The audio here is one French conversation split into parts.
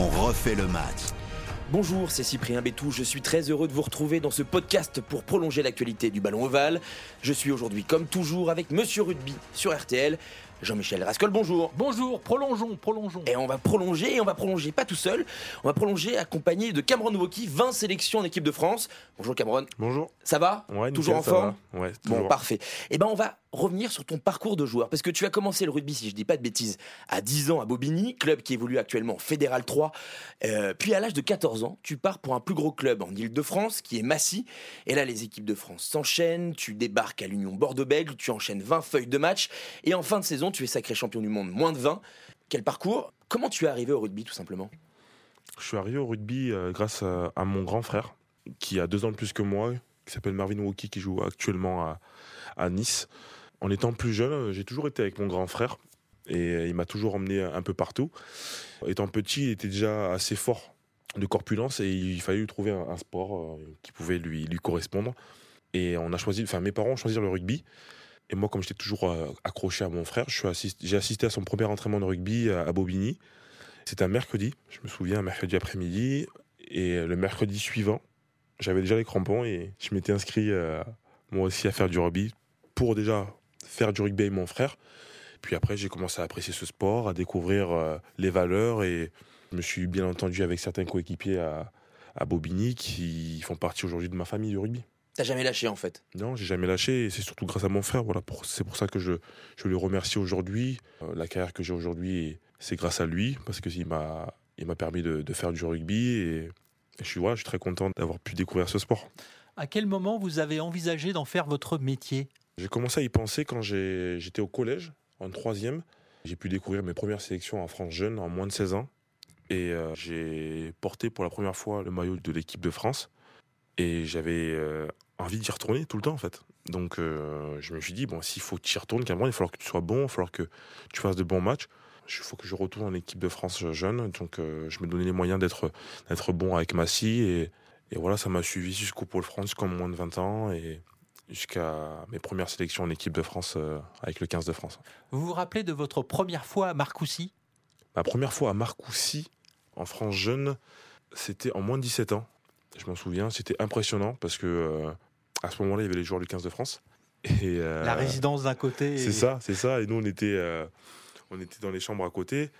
on refait le match. Bonjour, c'est Cyprien Bétou. Je suis très heureux de vous retrouver dans ce podcast pour prolonger l'actualité du ballon ovale. Je suis aujourd'hui, comme toujours, avec Monsieur Rugby sur RTL. Jean-Michel Rascol, bonjour. Bonjour, prolongeons, prolongeons. Et on va prolonger, et on va prolonger pas tout seul. On va prolonger accompagné de Cameron Woki, 20 sélections en équipe de France. Bonjour Cameron. Bonjour. Ça va Ouais, Toujours nickel, en ça forme? Va. Ouais, Bon, toujours. parfait. Eh ben, on va revenir sur ton parcours de joueur. Parce que tu as commencé le rugby, si je dis pas de bêtises, à 10 ans à Bobigny, club qui évolue actuellement en Fédéral 3. Euh, puis à l'âge de 14 ans, tu pars pour un plus gros club en Ile-de-France, qui est Massy. Et là, les équipes de France s'enchaînent. Tu débarques à l'Union Bordeaux-Bègles, tu enchaînes 20 feuilles de match. Et en fin de saison, tu es sacré champion du monde, moins de 20. Quel parcours? Comment tu es arrivé au rugby, tout simplement? Je suis arrivé au rugby euh, grâce à, mon grand frère, qui a deux ans de plus que moi, qui s'appelle Marvin Woki, qui joue actuellement à, Nice. En étant plus jeune, euh, j'ai toujours été avec mon grand frère et euh, il m'a toujours emmené un peu partout. Étant petit, il était déjà assez fort de corpulence et il fallait lui trouver un, sport qui pouvait lui, lui correspondre. Et on a choisi, enfin mes parents ont choisi le rugby. Et moi, comme j'étais toujours euh, accroché à mon frère, j'ai assisté à son premier entraînement de rugby à, à Bobigny. C'était un mercredi, je me souviens, un mercredi après-midi. Et le mercredi suivant, j'avais déjà les crampons et je m'étais inscrit euh, moi aussi à faire du rugby pour déjà faire du rugby avec mon frère. Puis après, j'ai commencé à apprécier ce sport, à découvrir euh, les valeurs et je me suis bien entendu avec certains coéquipiers à, à Bobigny qui font partie aujourd'hui de ma famille du rugby. T'as jamais lâché, en fait. Non, j'ai jamais lâché et c'est surtout grâce à mon frère. Voilà, pour- c'est pour ça que je, je le remercie aujourd'hui. Euh, la carrière que j'ai aujourd'hui, c'est grâce à lui parce qu'il m'a il m'a permis de, de faire du rugby et, et je suis voilà, je suis très content d'avoir pu découvrir ce sport. À quel moment vous avez envisagé d'en faire votre métier? J'ai commencé à y penser quand j'étais au collège, en troisième. J'ai pu découvrir mes premières sélections en France jeune, en moins de 16 ans. Et euh, j'ai porté pour la première fois le maillot de l'équipe de France. Et j'avais euh, envie d'y retourner tout le temps, en fait. Donc euh, je me suis dit, bon, s'il faut que tu y retournes, Cameron, il va falloir que tu sois bon, il va falloir que tu fasses de bons matchs. Il faut que je retourne en équipe de France jeune. Donc euh, je me donnais les moyens d'être d'être bon avec Massy. Et, et voilà, ça m'a suivi jusqu'au Pôle France, jusqu'en moins de 20 ans. Et, jusqu'à mes premières sélections en équipe de France euh, avec le 15 de France. Vous vous rappelez de votre première fois à Marcoussis? Ma première fois à Marcoussis, en France jeune, c'était en moins de 17 ans. Je m'en souviens, c'était impressionnant parce que euh, à ce moment-là, il y avait les joueurs du 15 de France. Et, euh, La résidence d'un côté. et- C'est ça, c'est ça. Et nous, on était, euh, on était dans les chambres à côté.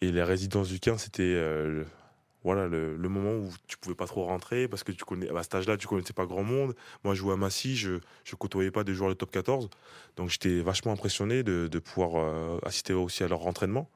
Et la résidence du 15, c'était euh, le- voilà, le, le moment où tu pouvais pas trop rentrer parce que tu connais, à cet âge-là, tu connaissais pas grand monde. Moi, je jouais à Massy, je ne côtoyais pas des joueurs de top 14. Donc, j'étais vachement impressionné de, de pouvoir assister aussi à leur entraînement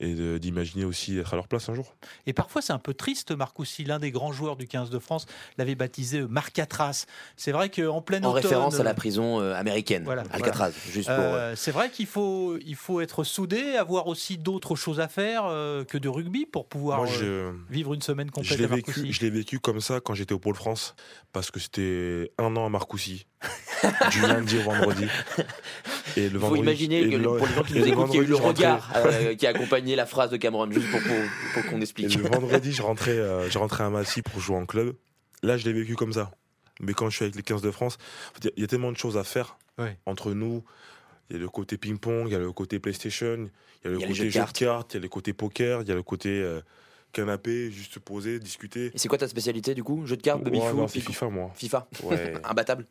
et d'imaginer aussi être à leur place un jour. Et parfois, c'est un peu triste, Marcoussis. L'un des grands joueurs du 15 de France l'avait baptisé euh, Marcatras. C'est vrai qu'en plein En automne. référence à la prison euh, américaine, Voilà, Alcatraz, juste pour... euh, euh, c'est vrai qu'il faut, il faut être soudé, avoir aussi d'autres choses à faire euh, que de rugby pour pouvoir Moi, euh, vivre une semaine Je complète l'ai vécu, je l'ai vécu comme ça quand j'étais au Pôle France, parce que c'était un an à Marcoussis, du lundi au vendredi. Et le Il faut vendredi, imaginer et que le- pour les gens qui nous écoutent, il y a eu vendredi, le regard euh, qui a accompagné la phrase de Cameron, juste pour, pour, pour qu'on Et explique. le vendredi, je rentrais, euh, je rentrais à Massy pour jouer en club. Là, je l'ai vécu comme ça. Mais quand je suis avec les 15 de France, il y a- tellement de choses à faire Ouais. entre nous. Il y a le côté ping-pong, il y a le côté PlayStation, il y a le y a côté jeux de jeu de cartes. il y a le côté poker, il y a le côté euh, canapé, juste se poser, discuter. Et c'est quoi ta spécialité du coup? Jeu de cartes, baby Ouais, foot, FIFA, moi. FIFA Ouais. Imbattable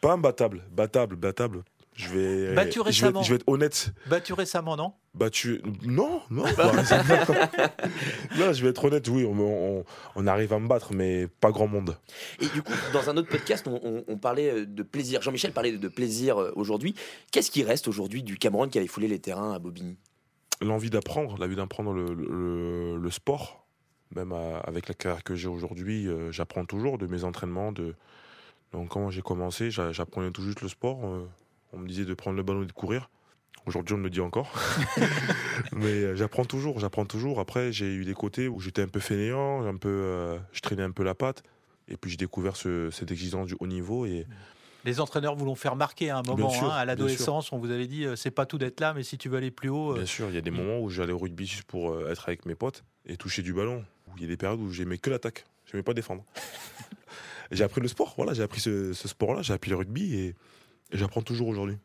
Pas imbattable, battable, battable. Je vais, Battu je vais, récemment. je vais être honnête. Battu récemment, non? Battu. Non, récemment. non, je vais être honnête. Oui, on, on- on arrive à me battre, mais pas grand monde. Et du coup, dans un autre podcast, on, on- on parlait euh, de plaisir. Jean-Michel parlait de plaisir euh, aujourd'hui. Qu'est-ce qui reste aujourd'hui du Cameroun qui avait foulé les terrains à Bobigny? L'envie d'apprendre, l'envie d'apprendre le, le- le sport, même à- avec la carrière que j'ai aujourd'hui, euh, j'apprends toujours de mes entraînements. De... Donc, quand j'ai commencé, j'a- j'apprenais tout juste le sport. euh, on me disait de prendre le ballon et de courir. Aujourd'hui, on me le dit encore. Mais euh, j'apprends toujours, j'apprends toujours. Après, j'ai eu des côtés où j'étais un peu fainéant, un peu, euh, je traînais un peu la patte. Et puis, j'ai découvert ce- cette exigence du haut niveau. Et Les entraîneurs vous l'ont fait remarquer à un moment, sûr, hein, à l'adolescence, on vous avait dit c'est pas tout d'être là, mais si tu veux aller plus haut. euh, bien sûr, il y a des moments où j'allais au rugby juste pour être avec mes potes et toucher du ballon. Il y a des périodes où j'aimais que l'attaque, j'aimais pas défendre. j'ai appris le sport, voilà, j'ai appris ce, ce sport-là, j'ai appris le rugby et, et j'apprends toujours aujourd'hui.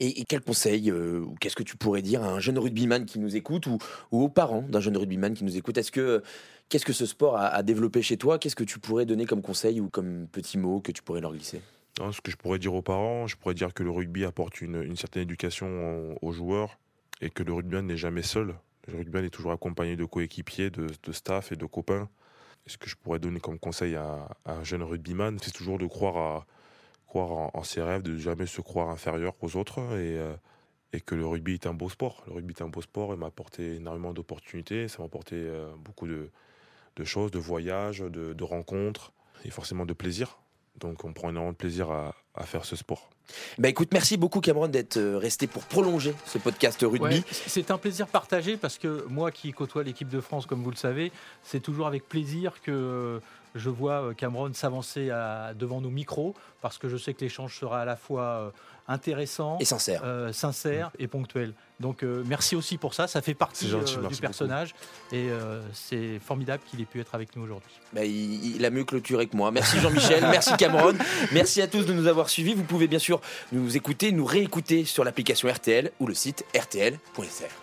Et, quel conseil, euh, ou qu'est-ce que tu pourrais dire à un jeune rugbyman qui nous écoute, ou, aux parents d'un jeune rugbyman qui nous écoute? Est-ce que qu'est-ce que ce sport a, développé chez toi? Qu'est-ce que tu pourrais donner comme conseil ou comme petit mot que tu pourrais leur glisser? Ce que je pourrais dire aux parents, je pourrais dire que le rugby apporte une, certaine éducation aux joueurs et que le rugbyman n'est jamais seul. Le rugbyman est toujours accompagné de coéquipiers, de, staff et de copains. Ce que je pourrais donner comme conseil à, un jeune rugbyman, c'est toujours de croire à en, ses rêves, de jamais se croire inférieur aux autres et, euh, et que le rugby est un beau sport. Le rugby est un beau sport et m'a apporté énormément d'opportunités, ça m'a apporté euh, beaucoup de, choses, de voyages, de, rencontres et forcément de plaisir. Donc on prend énormément de plaisir à, faire ce sport. Bah écoute, merci beaucoup Cameron d'être euh, resté pour prolonger ce podcast rugby. c'est un plaisir partagé parce que moi qui côtoie l'équipe de France, comme vous le savez, c'est toujours avec plaisir que je vois euh, Cameron s'avancer devant nos micros parce que je sais que l'échange sera à la fois euh, intéressant, et sincère, euh, sincère et ponctuel. Donc merci aussi pour ça, ça fait partie du personnage et c'est formidable qu'il ait pu être avec nous aujourd'hui. Bah, il, a mieux clôturé que moi. Merci Jean-Michel, merci Cameron, merci à tous de nous avoir suivis. Vous pouvez bien sûr nous écouter, nous réécouter sur l'application RTL ou le site rtl.fr.